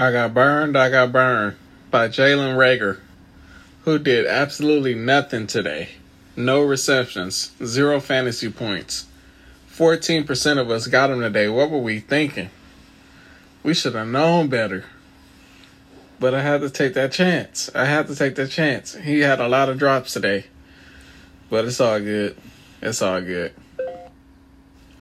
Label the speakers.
Speaker 1: I got burned, I got burned by Jalen Reagor, who did absolutely nothing today. No receptions, zero fantasy points. 14% of us got him today. What were we thinking? We should have known better. But I had to take that chance. I had to take that chance. He had a lot of drops today. But it's all good. It's all good.